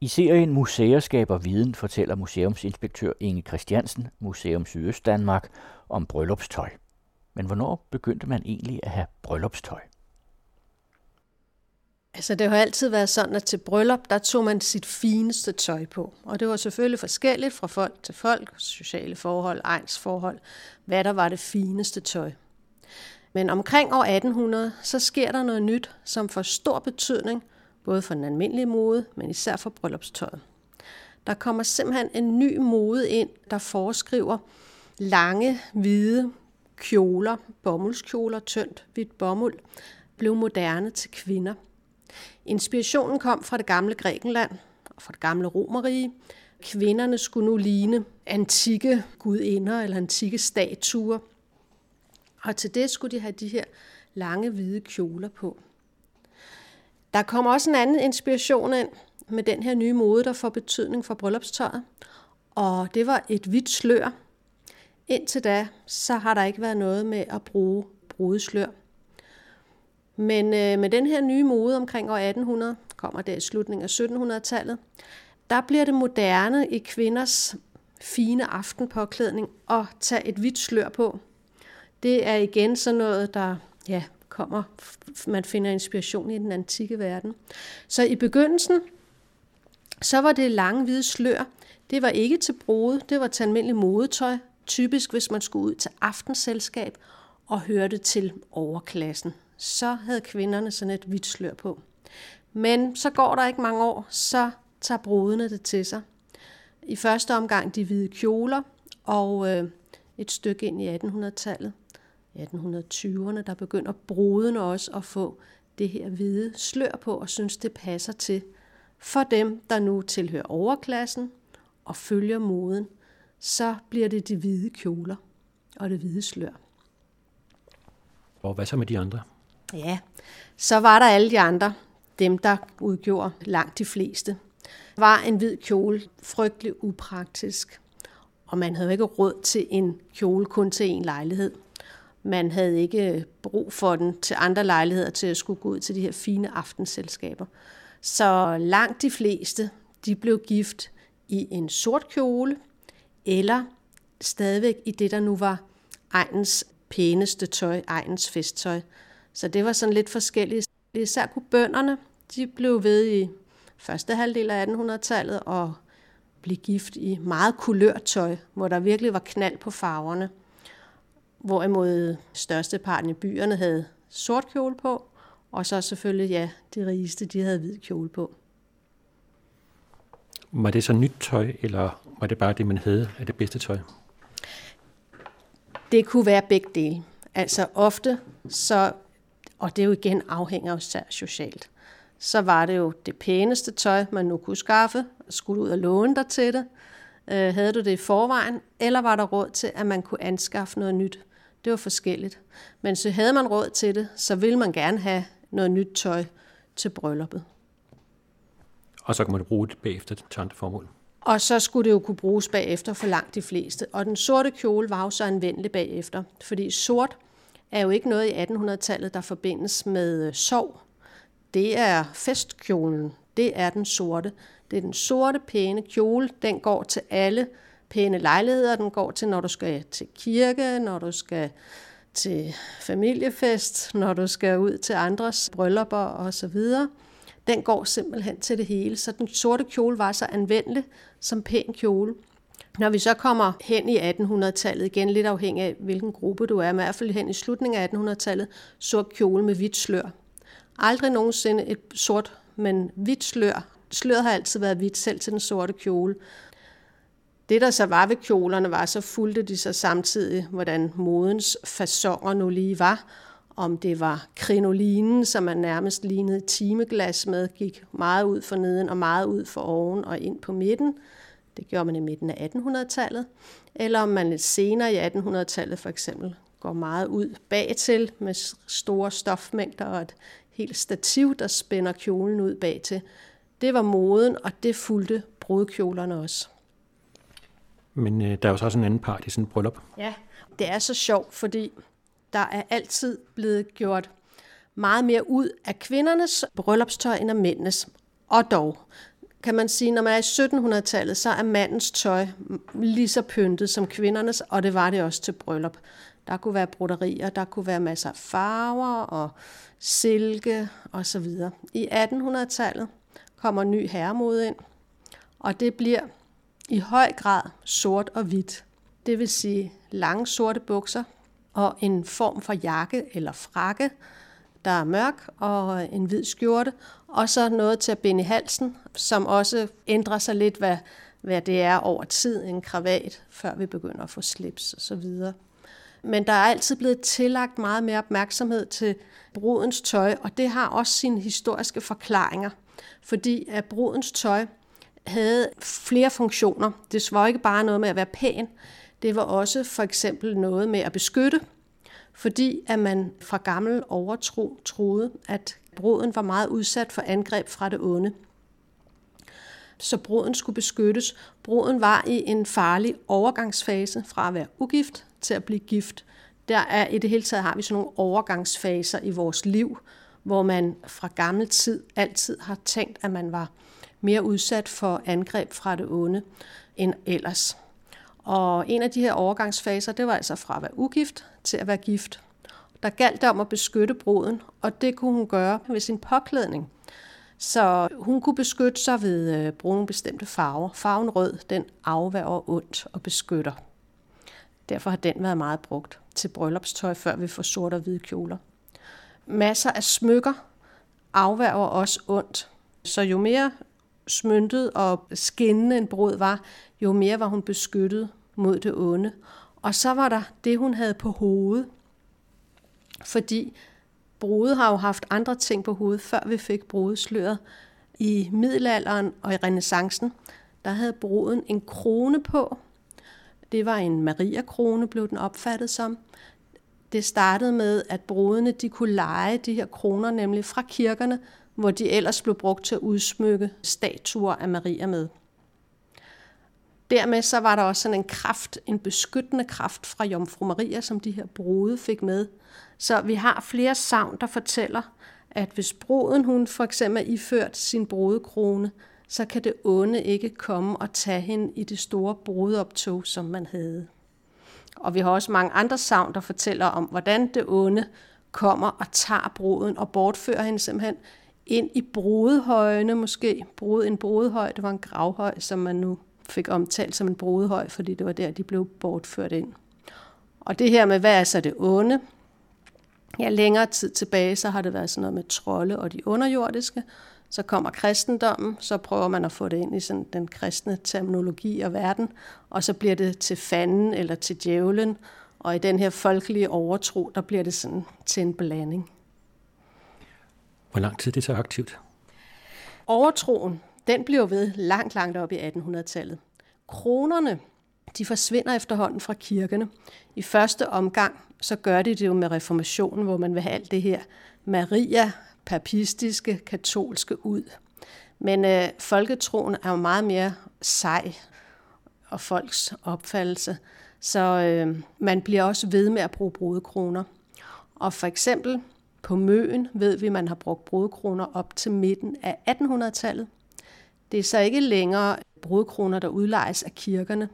I serien Museer skaber viden fortæller museumsinspektør Inge Christiansen, Museum Sydøst Danmark, om bryllupstøj. Men hvornår begyndte man egentlig at have bryllupstøj? Altså det har altid været sådan, at til bryllup, der tog man sit fineste tøj på. Og det var selvfølgelig forskelligt fra folk til folk, sociale forhold, forhold, hvad der var det fineste tøj. Men omkring år 1800, så sker der noget nyt, som får stor betydning, både for den almindelige mode, men især for bryllupstøjet. Der kommer simpelthen en ny mode ind, der foreskriver lange, hvide kjoler, bomuldskjoler, tyndt hvidt bomuld, blev moderne til kvinder. Inspirationen kom fra det gamle Grækenland og fra det gamle Romerige. Kvinderne skulle nu ligne antikke gudinder eller antikke statuer. Og til det skulle de have de her lange hvide kjoler på. Der kommer også en anden inspiration ind med den her nye mode, der får betydning for bryllupstøjet. Og det var et hvidt slør. Indtil da, så har der ikke været noget med at bruge brudeslør. Men øh, med den her nye mode omkring år 1800, kommer det i slutningen af 1700-tallet, der bliver det moderne i kvinders fine aftenpåklædning at tage et hvidt slør på. Det er igen sådan noget, der ja, kommer, man finder inspiration i den antikke verden. Så i begyndelsen, så var det lange hvide slør. Det var ikke til brode, det var til almindelig modetøj, typisk hvis man skulle ud til aftenselskab og hørte til overklassen så havde kvinderne sådan et hvidt slør på. Men så går der ikke mange år, så tager brudene det til sig. I første omgang de hvide kjoler, og øh, et stykke ind i 1800-tallet, 1820'erne, der begynder brudene også at få det her hvide slør på, og synes, det passer til for dem, der nu tilhører overklassen og følger moden, så bliver det de hvide kjoler og det hvide slør. Og hvad så med de andre? Ja, så var der alle de andre, dem der udgjorde langt de fleste. Var en hvid kjole frygtelig upraktisk, og man havde ikke råd til en kjole kun til en lejlighed. Man havde ikke brug for den til andre lejligheder til at skulle gå ud til de her fine aftenselskaber. Så langt de fleste, de blev gift i en sort kjole, eller stadigvæk i det, der nu var egens pæneste tøj, egens festtøj. Så det var sådan lidt forskelligt. Især kunne bønderne, de blev ved i første halvdel af 1800-tallet og blev gift i meget kulørtøj, hvor der virkelig var knald på farverne. Hvorimod størsteparten i byerne havde sort kjole på, og så selvfølgelig, ja, de rigeste, de havde hvid kjole på. Var det så nyt tøj, eller var det bare det, man havde af det bedste tøj? Det kunne være begge dele. Altså ofte så og det er jo igen afhænger af socialt. Så var det jo det pæneste tøj, man nu kunne skaffe, skulle ud og låne dig til det. Øh, havde du det i forvejen, eller var der råd til, at man kunne anskaffe noget nyt? Det var forskelligt. Men så havde man råd til det, så ville man gerne have noget nyt tøj til brylluppet. Og så kan man bruge det bagefter til andre formål. Og så skulle det jo kunne bruges bagefter for langt de fleste. Og den sorte kjole var jo så anvendelig bagefter, fordi sort er jo ikke noget i 1800-tallet, der forbindes med øh, sov. Det er festkjolen. Det er den sorte. Det er den sorte, pæne kjole. Den går til alle pæne lejligheder. Den går til, når du skal til kirke, når du skal til familiefest, når du skal ud til andres bryllupper osv. Den går simpelthen til det hele. Så den sorte kjole var så anvendelig som pæn kjole. Når vi så kommer hen i 1800-tallet, igen lidt afhængig af, hvilken gruppe du er, men i hvert fald hen i slutningen af 1800-tallet, sort kjole med hvidt slør. Aldrig nogensinde et sort, men hvidt slør. Sløret har altid været hvidt, selv til den sorte kjole. Det, der så var ved kjolerne, var, så fulgte de så samtidig, hvordan modens fasonger nu lige var. Om det var krinolinen, som man nærmest lignede timeglas med, gik meget ud for neden og meget ud for oven og ind på midten – det gjorde man i midten af 1800-tallet. Eller om man lidt senere i 1800-tallet for eksempel går meget ud bagtil med store stofmængder og et helt stativ, der spænder kjolen ud bagtil. Det var moden, og det fulgte brudkjolerne også. Men øh, der er jo så også en anden part i sådan et bryllup. Ja, det er så sjovt, fordi der er altid blevet gjort meget mere ud af kvindernes bryllupstøj end af mændenes. Og dog, kan man sige, når man er i 1700-tallet, så er mandens tøj lige så pyntet som kvindernes, og det var det også til bryllup. Der kunne være broderier, der kunne være masser af farver og silke osv. I 1800-tallet kommer ny herremode ind, og det bliver i høj grad sort og hvidt. Det vil sige lange sorte bukser og en form for jakke eller frakke, der er mørk, og en hvid skjorte, og så noget til at binde i halsen, som også ændrer sig lidt, hvad, hvad det er over tid, en kravat, før vi begynder at få slips og så videre. Men der er altid blevet tillagt meget mere opmærksomhed til brudens tøj, og det har også sine historiske forklaringer. Fordi at brudens tøj havde flere funktioner. Det var ikke bare noget med at være pæn, det var også for eksempel noget med at beskytte, fordi at man fra gammel overtro troede, at bruden var meget udsat for angreb fra det onde. Så bruden skulle beskyttes. Bruden var i en farlig overgangsfase fra at være ugift til at blive gift. Der er i det hele taget har vi sådan nogle overgangsfaser i vores liv, hvor man fra gammel tid altid har tænkt, at man var mere udsat for angreb fra det onde end ellers. Og en af de her overgangsfaser, det var altså fra at være ugift til at være gift. Der galt det om at beskytte bruden, og det kunne hun gøre ved sin påklædning. Så hun kunne beskytte sig ved øh, at bruge nogle bestemte farver. Farven rød, den afværger ondt og beskytter. Derfor har den været meget brugt til bryllupstøj, før vi får sort og hvide kjoler. Masser af smykker afværger også ondt. Så jo mere smyntet og skinnende en brud var, jo mere var hun beskyttet mod det onde. Og så var der det, hun havde på hovedet. Fordi brude har jo haft andre ting på hovedet, før vi fik brudesløret. I middelalderen og i renaissancen, der havde bruden en krone på. Det var en Maria-krone, blev den opfattet som. Det startede med, at brudene de kunne lege de her kroner, nemlig fra kirkerne, hvor de ellers blev brugt til at udsmykke statuer af Maria med. Dermed så var der også sådan en kraft, en beskyttende kraft fra Jomfru Maria, som de her brude fik med. Så vi har flere savn, der fortæller, at hvis bruden hun for eksempel er iført sin brudekrone, så kan det onde ikke komme og tage hende i det store brudeoptog, som man havde. Og vi har også mange andre savn, der fortæller om, hvordan det onde kommer og tager bruden og bortfører hende simpelthen ind i brodehøjene måske. Brode, en brodehøj, det var en gravhøj, som man nu fik omtalt som en brodehøj, fordi det var der, de blev bortført ind. Og det her med, hvad er så det onde? Ja, længere tid tilbage, så har det været sådan noget med trolde og de underjordiske. Så kommer kristendommen, så prøver man at få det ind i sådan den kristne terminologi og verden, og så bliver det til fanden eller til djævlen, og i den her folkelige overtro, der bliver det sådan til en blanding. Hvor lang tid det så aktivt? Overtroen, den bliver ved langt, langt op i 1800-tallet. Kronerne, de forsvinder efterhånden fra kirkerne. I første omgang, så gør de det jo med reformationen, hvor man vil have alt det her Maria, papistiske, katolske ud. Men øh, folketroen er jo meget mere sej og folks opfattelse. Så øh, man bliver også ved med at bruge brudekroner. Og for eksempel på Møen ved vi, at man har brugt brudekroner op til midten af 1800-tallet. Det er så ikke længere brudekroner, der udlejes af kirkerne,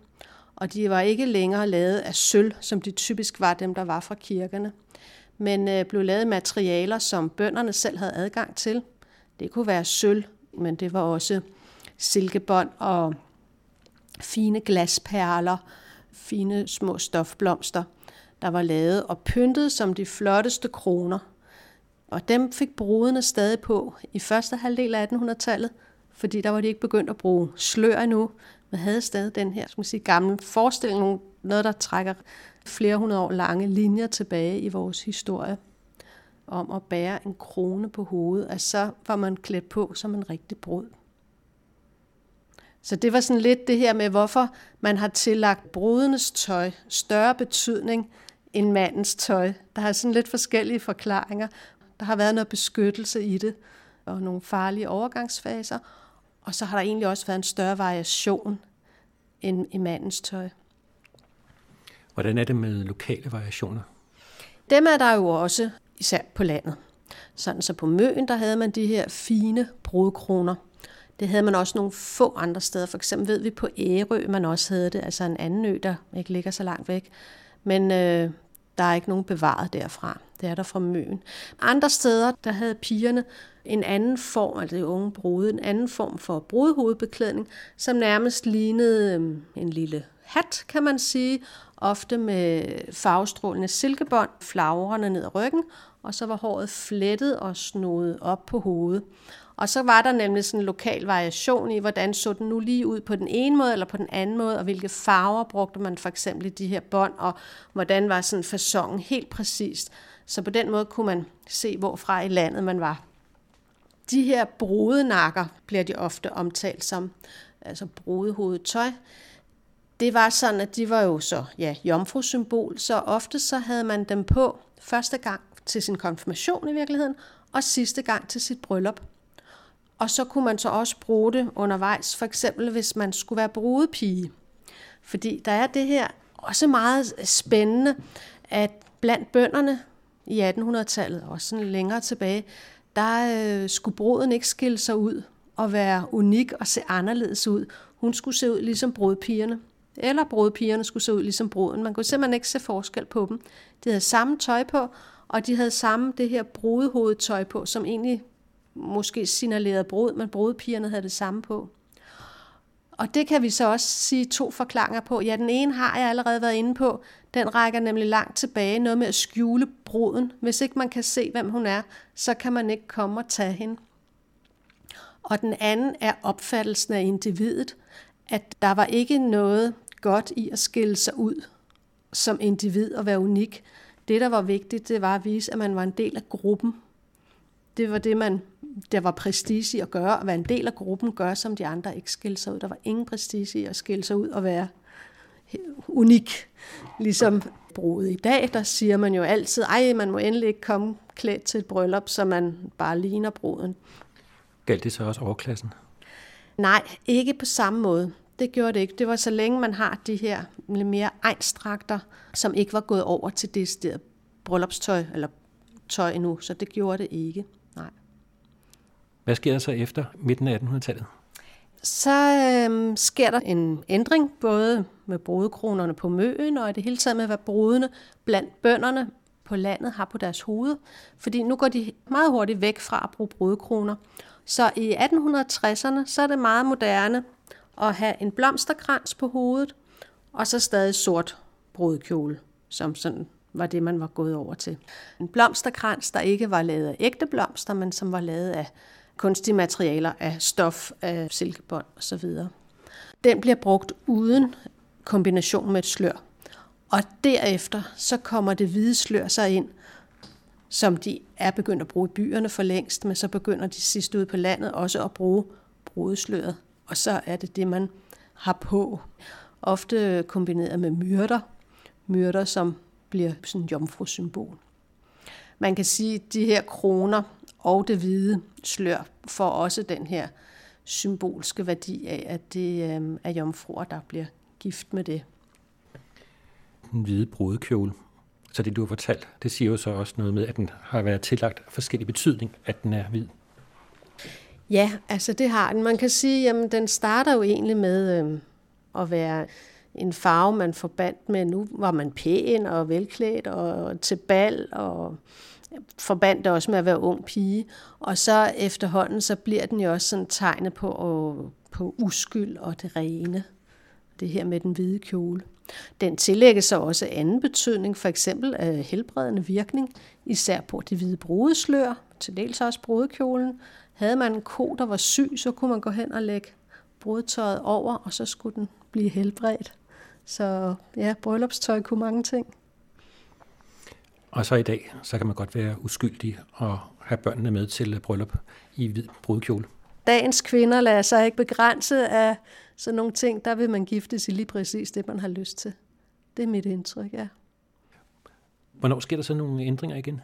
og de var ikke længere lavet af sølv, som de typisk var dem, der var fra kirkerne, men øh, blev lavet materialer, som bønderne selv havde adgang til. Det kunne være sølv, men det var også silkebånd og fine glasperler, fine små stofblomster, der var lavet og pyntet som de flotteste kroner. Og dem fik brudene stadig på i første halvdel af 1800-tallet, fordi der var de ikke begyndt at bruge slør endnu, men havde stadig den her skal man sige, gamle forestilling, noget der trækker flere hundrede år lange linjer tilbage i vores historie, om at bære en krone på hovedet, at så var man klædt på som en rigtig brud. Så det var sådan lidt det her med, hvorfor man har tillagt brudenes tøj større betydning end mandens tøj. Der er sådan lidt forskellige forklaringer. Der har været noget beskyttelse i det, og nogle farlige overgangsfaser, og så har der egentlig også været en større variation end i mandens tøj. Hvordan er det med lokale variationer? Dem er der jo også, især på landet. Sådan så på Møen, der havde man de her fine brudkroner. Det havde man også nogle få andre steder. For eksempel ved vi på Ærø, man også havde det, altså en anden ø, der ikke ligger så langt væk. Men øh, der er ikke nogen bevaret derfra. Det er der fra Møen. Andre steder, der havde pigerne en anden form, altså det unge brude, en anden form for brudehovedbeklædning, som nærmest lignede øhm, en lille hat, kan man sige, ofte med farvestrålende silkebånd, flagrende ned ad ryggen, og så var håret flettet og snodet op på hovedet. Og så var der nemlig sådan en lokal variation i, hvordan så den nu lige ud på den ene måde eller på den anden måde, og hvilke farver brugte man for eksempel i de her bånd, og hvordan var sådan fasongen helt præcist. Så på den måde kunne man se, hvorfra i landet man var. De her brudenakker bliver de ofte omtalt som, altså brudehovedtøj. Det var sådan, at de var jo så, ja, jomfru-symbol, så ofte så havde man dem på første gang til sin konfirmation i virkeligheden, og sidste gang til sit bryllup. Og så kunne man så også bruge det undervejs, for eksempel hvis man skulle være brudepige. Fordi der er det her også meget spændende, at blandt bønderne i 1800-tallet, og sådan længere tilbage, der øh, skulle bruden ikke skille sig ud og være unik og se anderledes ud. Hun skulle se ud ligesom brudpigerne. Eller brudpigerne skulle se ud ligesom bruden. Man kunne simpelthen ikke se forskel på dem. De havde samme tøj på, og de havde samme det her brudehovedtøj på, som egentlig måske signalerede brud, men brudpigerne havde det samme på. Og det kan vi så også sige to forklaringer på. Ja, den ene har jeg allerede været inde på. Den rækker nemlig langt tilbage, noget med at skjule bruden. Hvis ikke man kan se, hvem hun er, så kan man ikke komme og tage hende. Og den anden er opfattelsen af individet, at der var ikke noget godt i at skille sig ud som individ og være unik. Det, der var vigtigt, det var at vise, at man var en del af gruppen. Det var det, man, der var prestige i at gøre, at være en del af gruppen, gøre som de andre ikke skilte sig ud. Der var ingen prestige i at skille sig ud og være unik. Ligesom bruget i dag, der siger man jo altid, ej, man må endelig ikke komme klædt til et bryllup, så man bare ligner bruden. Galt det så også overklassen? Nej, ikke på samme måde. Det gjorde det ikke. Det var så længe man har de her lidt mere egenstrakter, som ikke var gået over til det sted bryllupstøj eller tøj endnu, så det gjorde det ikke. Hvad sker der så efter midten af 1800-tallet? Så øhm, sker der en ændring, både med brodekronerne på Møen, og i det hele taget med, hvad brudene blandt bønderne på landet har på deres hoved. Fordi nu går de meget hurtigt væk fra at bruge brodekroner. Så i 1860'erne, så er det meget moderne at have en blomsterkrans på hovedet, og så stadig sort brudekjole, som sådan var det, man var gået over til. En blomsterkrans, der ikke var lavet af ægte blomster, men som var lavet af kunstige materialer, af stof, af silkebånd osv. Den bliver brugt uden kombination med et slør. Og derefter så kommer det hvide slør sig ind, som de er begyndt at bruge i byerne for længst, men så begynder de sidst ude på landet også at bruge brudesløret. Og så er det det, man har på. Ofte kombineret med myrder. Myrder, som bliver sådan en jomfru-symbol. Man kan sige, at de her kroner og det hvide slør får også den her symbolske værdi af, at det øh, er jomfruer, der bliver gift med det. Den hvide brudekjole. Så det, du har fortalt, det siger jo så også noget med, at den har været tillagt forskellig betydning, at den er hvid. Ja, altså det har den. Man kan sige, at den starter jo egentlig med øh, at være en farve, man forbandt med, nu var man pæn og velklædt og til bal og forbandt det også med at være ung pige. Og så efterhånden, så bliver den jo også sådan tegnet på, på uskyld og det rene. Det her med den hvide kjole. Den tillægger så også anden betydning, for eksempel af helbredende virkning, især på det hvide brudeslør, til dels også brudekjolen. Havde man en ko, der var syg, så kunne man gå hen og lægge brudtøjet over, og så skulle den blive helbredt. Så ja, bryllupstøj kunne mange ting. Og så i dag, så kan man godt være uskyldig og have børnene med til bryllup i hvid brudkjole. Dagens kvinder lader sig ikke begrænse af sådan nogle ting. Der vil man giftes i lige præcis det, man har lyst til. Det er mit indtryk, ja. Hvornår sker der så nogle ændringer igen?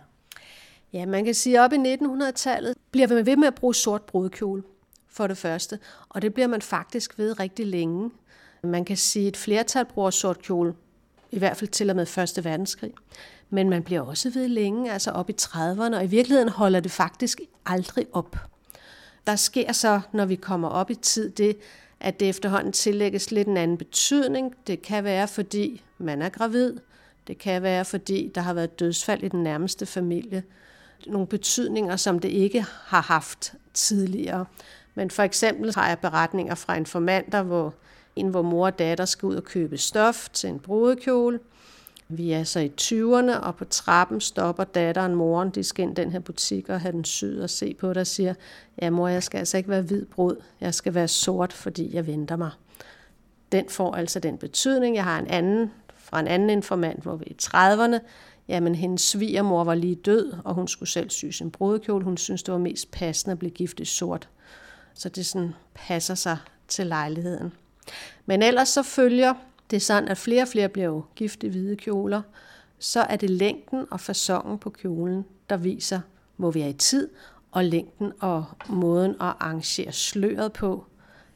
Ja, man kan sige, at op i 1900-tallet bliver man ved med at bruge sort brudkjole, for det første. Og det bliver man faktisk ved rigtig længe. Man kan sige, at et flertal bruger sort kjole, i hvert fald til og med 1. verdenskrig. Men man bliver også ved længe, altså op i 30'erne, og i virkeligheden holder det faktisk aldrig op. der sker så, når vi kommer op i tid, det, at det efterhånden tillægges lidt en anden betydning. Det kan være, fordi man er gravid. Det kan være, fordi der har været dødsfald i den nærmeste familie. Nogle betydninger, som det ikke har haft tidligere. Men for eksempel har jeg beretninger fra informanter, hvor en, hvor mor og datter skal ud og købe stof til en brudekjole. Vi er så i 20'erne, og på trappen stopper datteren moren. De skal ind den her butik og have den syd og se på det og siger, ja mor, jeg skal altså ikke være hvid brud. Jeg skal være sort, fordi jeg venter mig. Den får altså den betydning. Jeg har en anden fra en anden informant, hvor vi er i 30'erne. Jamen, hendes svigermor var lige død, og hun skulle selv sy sin brudekjole. Hun synes, det var mest passende at blive gift i sort. Så det sådan passer sig til lejligheden. Men ellers så følger det er sådan, at flere og flere bliver jo gift i hvide kjoler. Så er det længden og fasongen på kjolen, der viser, hvor vi er i tid, og længden og måden at arrangere sløret på,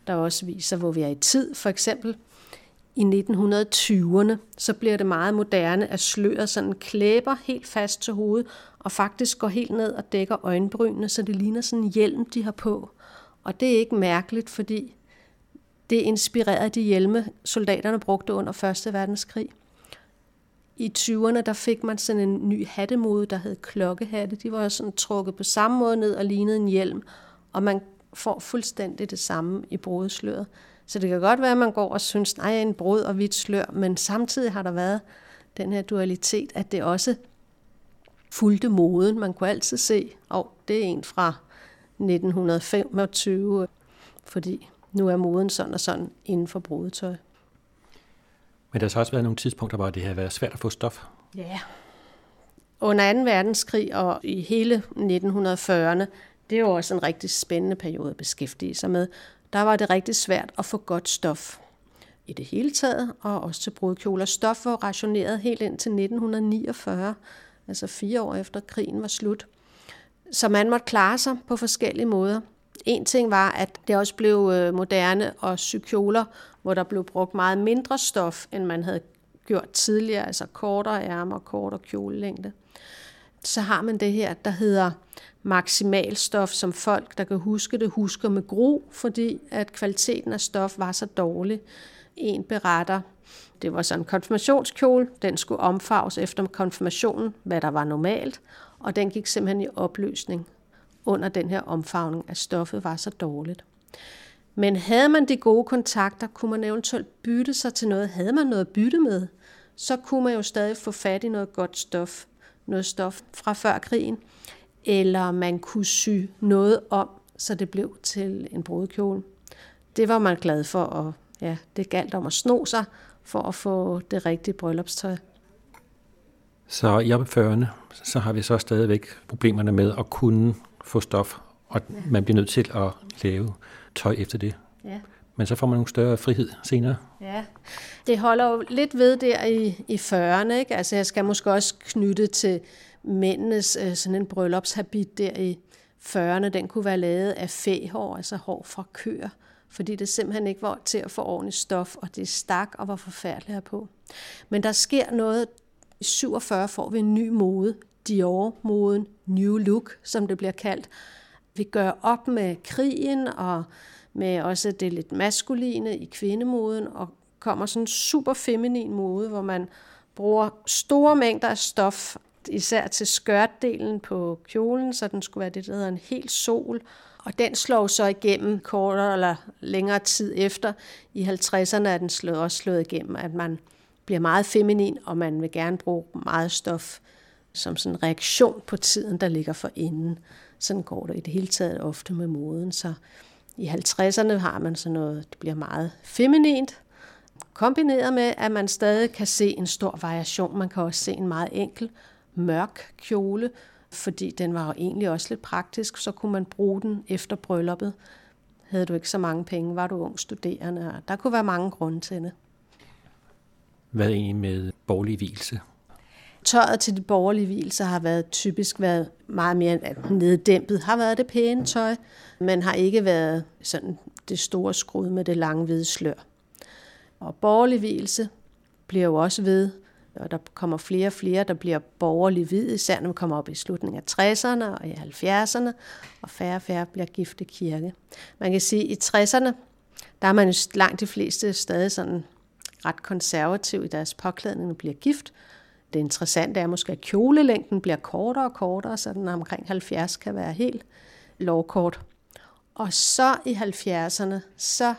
der også viser, hvor vi er i tid. For eksempel i 1920'erne, så bliver det meget moderne, at sløret sådan klæber helt fast til hovedet, og faktisk går helt ned og dækker øjenbrynene, så det ligner sådan en hjelm, de har på. Og det er ikke mærkeligt, fordi det inspirerede de hjelme, soldaterne brugte under 1. verdenskrig. I 20'erne der fik man sådan en ny hattemode, der hed klokkehatte. De var sådan trukket på samme måde ned og lignede en hjelm, og man får fuldstændig det samme i brudsløret. Så det kan godt være, at man går og synes, nej, en brud og hvidt slør, men samtidig har der været den her dualitet, at det også fulgte moden. Man kunne altid se, og oh, det er en fra 1925, fordi nu er moden sådan og sådan inden for brudetøj. Men der har så også været nogle tidspunkter, hvor det har været svært at få stof. Ja. Under 2. verdenskrig og i hele 1940'erne, det er jo også en rigtig spændende periode at beskæftige sig med. Der var det rigtig svært at få godt stof i det hele taget, og også til brudkjoler. Stof var rationeret helt ind til 1949, altså fire år efter krigen var slut. Så man måtte klare sig på forskellige måder. En ting var, at det også blev øh, moderne og sykjoler, hvor der blev brugt meget mindre stof, end man havde gjort tidligere, altså kortere ærmer og kortere kjolelængde. Så har man det her, der hedder maksimalstof, som folk, der kan huske det, husker med gro, fordi at kvaliteten af stof var så dårlig. En beretter, det var sådan en konfirmationskjole, den skulle omfarves efter konfirmationen, hvad der var normalt, og den gik simpelthen i opløsning under den her omfavning, at stoffet var så dårligt. Men havde man de gode kontakter, kunne man eventuelt bytte sig til noget. Havde man noget at bytte med, så kunne man jo stadig få fat i noget godt stof. Noget stof fra før krigen. Eller man kunne sy noget om, så det blev til en brudekjole. Det var man glad for, og ja, det galt om at sno sig for at få det rigtige bryllupstøj. Så i op 40'erne, så har vi så stadigvæk problemerne med at kunne få stof, og ja. man bliver nødt til at lave tøj efter det. Ja. Men så får man nogle større frihed senere. Ja, det holder jo lidt ved der i, i 40'erne. Ikke? Altså jeg skal måske også knytte til mændenes øh, sådan en bryllupshabit der i 40'erne. Den kunne være lavet af fæhår, altså hår fra køer fordi det simpelthen ikke var til at få ordentligt stof, og det stak og var forfærdeligt herpå. Men der sker noget. I 47 får vi en ny mode, Dior-moden, New Look, som det bliver kaldt. Vi gør op med krigen og med også det lidt maskuline i kvindemoden, og kommer sådan en super feminin mode, hvor man bruger store mængder af stof, især til skørtdelen på kjolen, så den skulle være det, der hedder en hel sol. Og den slår så igennem kortere eller længere tid efter. I 50'erne er den slået, også slået igennem, at man bliver meget feminin, og man vil gerne bruge meget stof som sådan en reaktion på tiden, der ligger for inden. Sådan går det i det hele taget ofte med moden. Så i 50'erne har man sådan noget, det bliver meget feminint, kombineret med, at man stadig kan se en stor variation. Man kan også se en meget enkel, mørk kjole, fordi den var jo egentlig også lidt praktisk, så kunne man bruge den efter brylluppet. Havde du ikke så mange penge, var du ung studerende, og der kunne være mange grunde til det. Hvad egentlig med borgerlig hvilse? Tøjet til de borgerlige hvilser har været typisk været meget mere neddæmpet, har været det pæne tøj, men har ikke været sådan det store skrud med det lange hvide slør. Og borgerlig hvilse bliver jo også ved og der kommer flere og flere, der bliver borgerlig hvid, især når man kommer op i slutningen af 60'erne og i 70'erne, og færre og færre bliver gift i kirke. Man kan sige, at i 60'erne, der er man jo langt de fleste stadig sådan ret konservativ i deres påklædning, når bliver gift. Det interessante er måske, at kjolelængden bliver kortere og kortere, så den omkring 70 kan være helt lovkort. Og så i 70'erne, så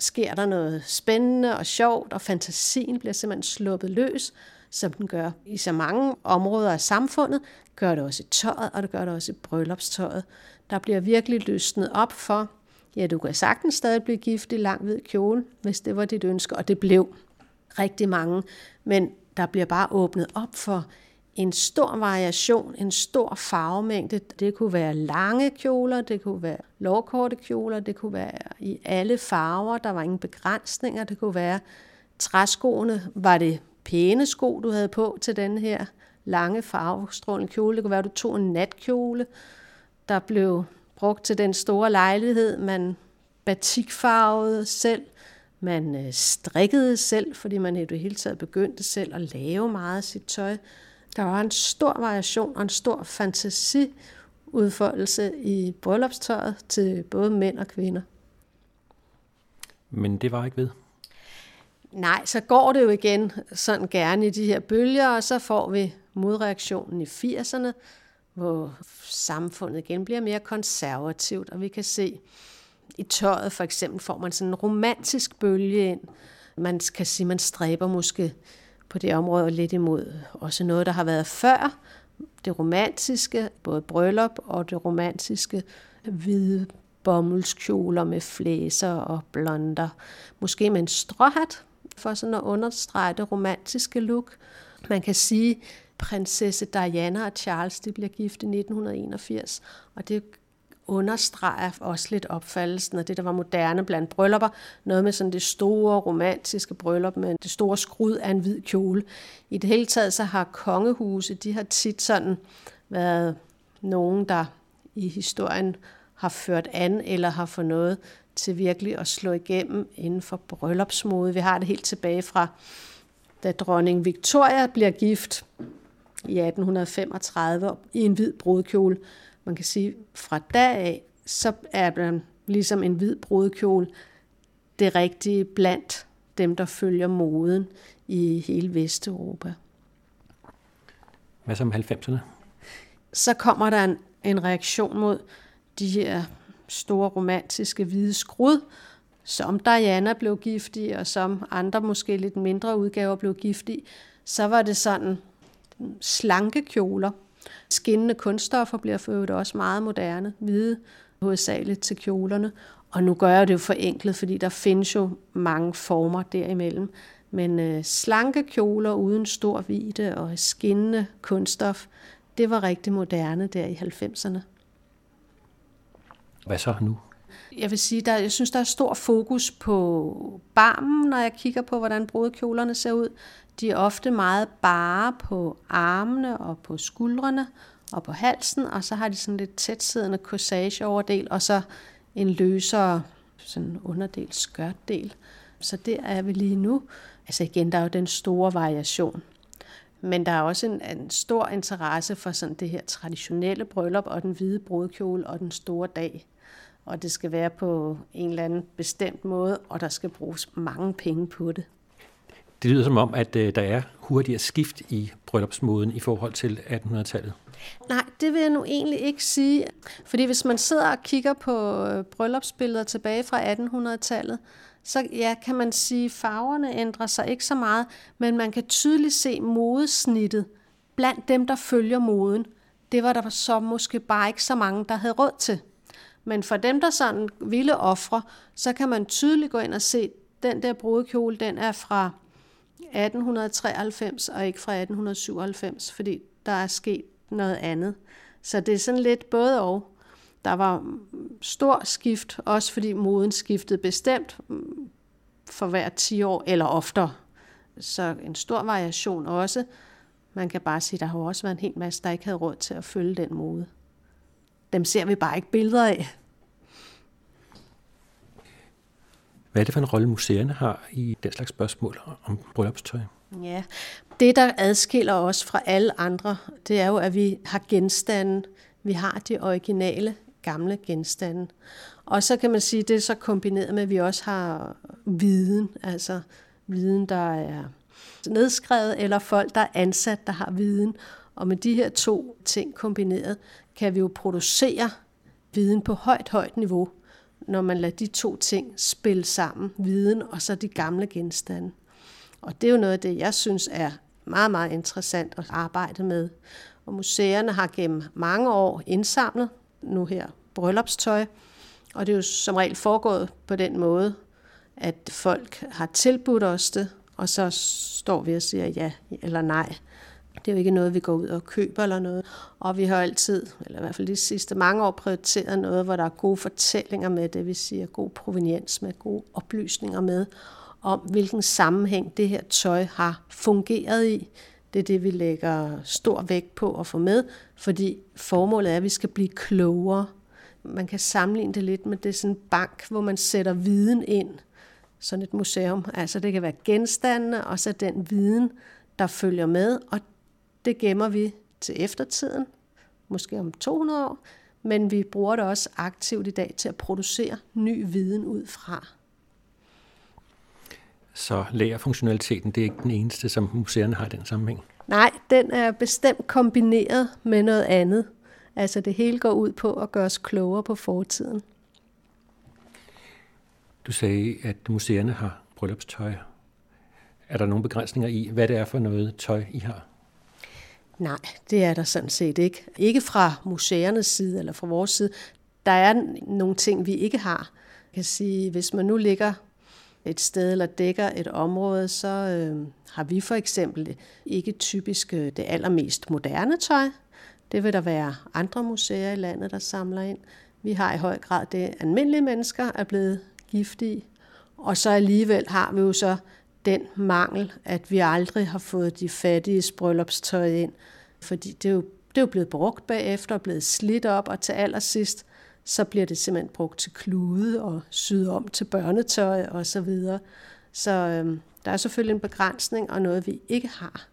sker der noget spændende og sjovt, og fantasien bliver simpelthen sluppet løs, som den gør i så mange områder af samfundet, gør det også i tøjet, og det gør det også i bryllupstøjet. Der bliver virkelig løsnet op for, ja, du kan sagtens stadig blive gift i lang hvid kjole, hvis det var dit ønske, og det blev rigtig mange. Men der bliver bare åbnet op for en stor variation, en stor farvemængde. Det kunne være lange kjoler, det kunne være lovkorte kjoler, det kunne være i alle farver, der var ingen begrænsninger, det kunne være træskoene, var det pæne sko, du havde på til den her lange farvestrålende kjole. Det kunne være, at du tog en natkjole, der blev brugt til den store lejlighed. Man batikfarvede selv, man øh, strikkede selv, fordi man i det hele taget begyndte selv at lave meget af sit tøj. Der var en stor variation og en stor fantasiudfoldelse i bryllupstøjet til både mænd og kvinder. Men det var ikke ved? Nej, så går det jo igen sådan gerne i de her bølger, og så får vi modreaktionen i 80'erne, hvor samfundet igen bliver mere konservativt, og vi kan se i tøjet for eksempel får man sådan en romantisk bølge ind. Man kan sige, man stræber måske på det område lidt imod også noget, der har været før. Det romantiske, både bryllup og det romantiske hvide bommelskjoler med flæser og blonder. Måske med en stråhat, for sådan at understrege det romantiske look. Man kan sige, prinsesse Diana og Charles de bliver gift i 1981, og det understreger også lidt opfattelsen af det, der var moderne blandt bryllupper. Noget med sådan det store romantiske bryllup med det store skrud af en hvid kjole. I det hele taget så har kongehuse, de har tit sådan været nogen, der i historien har ført an eller har fået noget til virkelig at slå igennem inden for bryllupsmode. Vi har det helt tilbage fra, da dronning Victoria bliver gift i 1835 i en hvid brudkjole, man kan sige, fra dag af, så er der ligesom en hvid brudekjole det rigtige blandt dem, der følger moden i hele Vesteuropa. Hvad så med 90'erne? Så kommer der en, en reaktion mod de her store romantiske hvide skrud, som Diana blev gift i, og som andre måske lidt mindre udgaver blev gift i. Så var det sådan slanke kjoler, Skinnende kunststoffer bliver for øvrigt også meget moderne, hvide hovedsageligt til kjolerne. Og nu gør jeg det jo forenklet, fordi der findes jo mange former derimellem. Men øh, slanke kjoler uden stor vide og skinnende kunststof, det var rigtig moderne der i 90'erne. Hvad så nu? Jeg vil sige, der, jeg synes, der er stor fokus på barmen, når jeg kigger på, hvordan brudekjolerne ser ud. De er ofte meget bare på armene og på skuldrene og på halsen, og så har de sådan lidt tætsiddende corsage overdel, og så en løsere sådan underdel, skørtdel. Så der er vi lige nu. Altså igen, der er jo den store variation. Men der er også en, en stor interesse for sådan det her traditionelle bryllup og den hvide brudkjole og den store dag. Og det skal være på en eller anden bestemt måde, og der skal bruges mange penge på det. Det lyder som om, at øh, der er hurtigere skift i bryllupsmoden i forhold til 1800-tallet. Nej, det vil jeg nu egentlig ikke sige. Fordi hvis man sidder og kigger på øh, bryllupsbilleder tilbage fra 1800-tallet, så ja, kan man sige, at farverne ændrer sig ikke så meget, men man kan tydeligt se modesnittet blandt dem, der følger moden. Det var der så måske bare ikke så mange, der havde råd til. Men for dem, der sådan ville ofre, så kan man tydeligt gå ind og se, den der brudekjole, den er fra 1893 og ikke fra 1897, fordi der er sket noget andet. Så det er sådan lidt både og. Der var stor skift, også fordi moden skiftede bestemt for hver 10 år eller oftere. Så en stor variation også. Man kan bare sige, at der har også været en hel masse, der ikke havde råd til at følge den mode. Dem ser vi bare ikke billeder af. Hvad er det for en rolle museerne har i den slags spørgsmål om bryllupstøj? Ja, det der adskiller os fra alle andre, det er jo, at vi har genstande. Vi har de originale gamle genstande. Og så kan man sige, det er så kombineret med, at vi også har viden, altså viden, der er nedskrevet, eller folk, der er ansat, der har viden. Og med de her to ting kombineret, kan vi jo producere viden på højt, højt niveau, når man lader de to ting spille sammen, viden og så de gamle genstande. Og det er jo noget af det, jeg synes er meget, meget interessant at arbejde med. Og museerne har gennem mange år indsamlet nu her bryllupstøj, og det er jo som regel foregået på den måde, at folk har tilbudt os det, og så står vi og siger ja eller nej. Det er jo ikke noget, vi går ud og køber eller noget. Og vi har altid, eller i hvert fald de sidste mange år, prioriteret noget, hvor der er gode fortællinger med, det vil sige god proveniens med, gode oplysninger med, om hvilken sammenhæng det her tøj har fungeret i. Det er det, vi lægger stor vægt på at få med, fordi formålet er, at vi skal blive klogere. Man kan sammenligne det lidt med det er sådan en bank, hvor man sætter viden ind. Sådan et museum. Altså det kan være genstandene, og så den viden, der følger med, og det gemmer vi til eftertiden, måske om 200 år, men vi bruger det også aktivt i dag til at producere ny viden ud fra. Så lagerfunktionaliteten, det er ikke den eneste, som museerne har i den sammenhæng? Nej, den er bestemt kombineret med noget andet. Altså det hele går ud på at gøre os klogere på fortiden. Du sagde, at museerne har bryllupstøj. Er der nogle begrænsninger i, hvad det er for noget tøj, I har? Nej, det er der sådan set ikke. Ikke fra museernes side eller fra vores side. Der er nogle ting, vi ikke har. Jeg kan sige, hvis man nu ligger et sted eller dækker et område, så øh, har vi for eksempel ikke typisk øh, det allermest moderne tøj. Det vil der være andre museer i landet, der samler ind. Vi har i høj grad det, almindelige mennesker er blevet giftige. Og så alligevel har vi jo så den mangel, at vi aldrig har fået de fattige bryllupstøj ind. Fordi det er jo, det er jo blevet brugt bagefter blevet slidt op, og til allersidst, så bliver det simpelthen brugt til klude og syet om til børnetøj og så videre. Så øhm, der er selvfølgelig en begrænsning og noget, vi ikke har.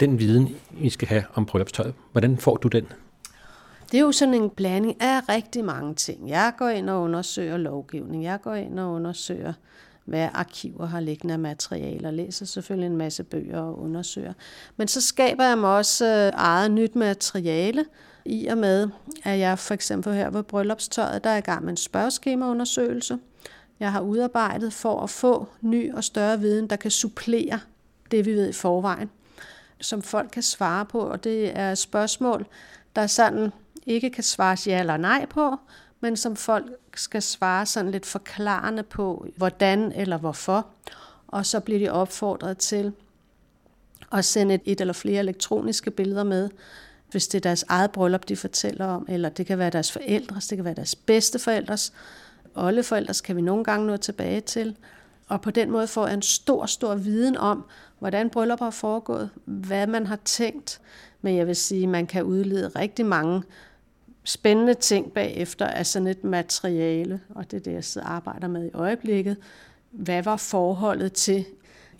Den viden, I skal have om bryllupstøj, hvordan får du den? Det er jo sådan en blanding af rigtig mange ting. Jeg går ind og undersøger lovgivning. Jeg går ind og undersøger hvad arkiver har liggende af materialer, læser selvfølgelig en masse bøger og undersøger. Men så skaber jeg mig også øh, eget nyt materiale, i og med, at jeg for eksempel her ved Bryllupstøjet, der er i gang med en spørgeskemaundersøgelse. Jeg har udarbejdet for at få ny og større viden, der kan supplere det, vi ved i forvejen, som folk kan svare på, og det er spørgsmål, der sådan ikke kan svares ja eller nej på, men som folk skal svare sådan lidt forklarende på, hvordan eller hvorfor. Og så bliver de opfordret til at sende et, et eller flere elektroniske billeder med, hvis det er deres eget bryllup, de fortæller om, eller det kan være deres forældres, det kan være deres bedsteforældres. Oldeforældres kan vi nogle gange nå tilbage til. Og på den måde får jeg en stor, stor viden om, hvordan bryllup har foregået, hvad man har tænkt. Men jeg vil sige, at man kan udlede rigtig mange spændende ting bagefter af sådan et materiale, og det er det, jeg sidder og arbejder med i øjeblikket. Hvad var forholdet til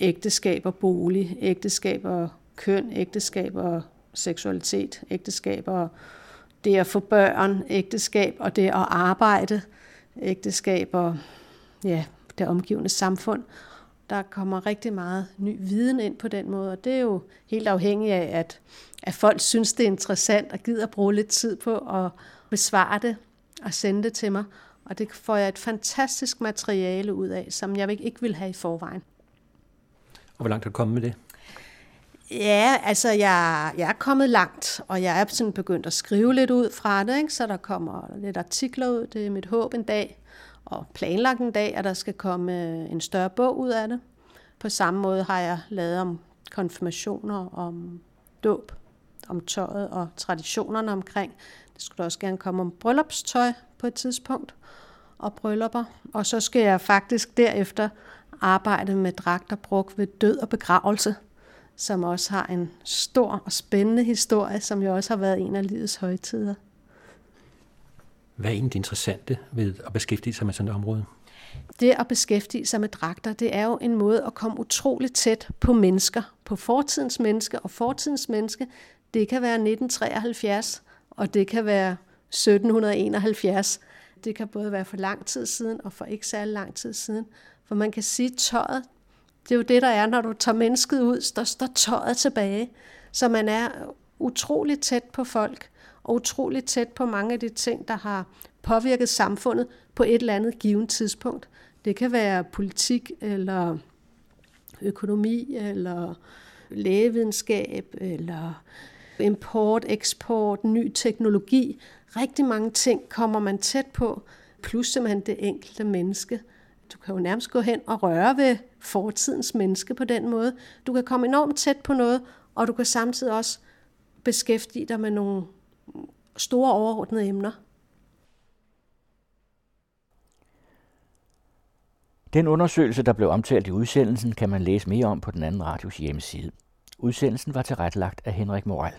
ægteskab og bolig, ægteskab og køn, ægteskab og seksualitet, ægteskab og det at få børn, ægteskab og det at arbejde, ægteskab og ja, det omgivende samfund. Der kommer rigtig meget ny viden ind på den måde, og det er jo helt afhængigt af, at at folk synes, det er interessant og gider bruge lidt tid på at besvare det og sende det til mig. Og det får jeg et fantastisk materiale ud af, som jeg ikke vil have i forvejen. Og hvor langt er du kommet med det? Ja, altså jeg, jeg er kommet langt, og jeg er sådan begyndt at skrive lidt ud fra det, ikke? så der kommer lidt artikler ud. Det er mit håb en dag, og planlagt en dag, at der skal komme øh, en større bog ud af det. På samme måde har jeg lavet om konfirmationer, om dåb om tøjet og traditionerne omkring. Det skulle også gerne komme om bryllupstøj på et tidspunkt og bryllupper. Og så skal jeg faktisk derefter arbejde med dragter brugt ved død og begravelse, som også har en stor og spændende historie, som jo også har været en af livets højtider. Hvad er egentlig det interessante ved at beskæftige sig med sådan et område? Det at beskæftige sig med dragter, det er jo en måde at komme utroligt tæt på mennesker, på fortidens menneske og fortidens menneske. Det kan være 1973, og det kan være 1771. Det kan både være for lang tid siden og for ikke særlig lang tid siden. For man kan sige, at tøjet, det er jo det, der er, når du tager mennesket ud, der står tøjet tilbage. Så man er utroligt tæt på folk, og utroligt tæt på mange af de ting, der har påvirket samfundet på et eller andet givet tidspunkt. Det kan være politik, eller økonomi, eller lægevidenskab, eller import, eksport, ny teknologi. Rigtig mange ting kommer man tæt på, plus simpelthen det enkelte menneske. Du kan jo nærmest gå hen og røre ved fortidens menneske på den måde. Du kan komme enormt tæt på noget, og du kan samtidig også beskæftige dig med nogle store overordnede emner. Den undersøgelse, der blev omtalt i udsendelsen, kan man læse mere om på den anden radios hjemmeside. Udsendelsen var tilrettelagt af Henrik Moral.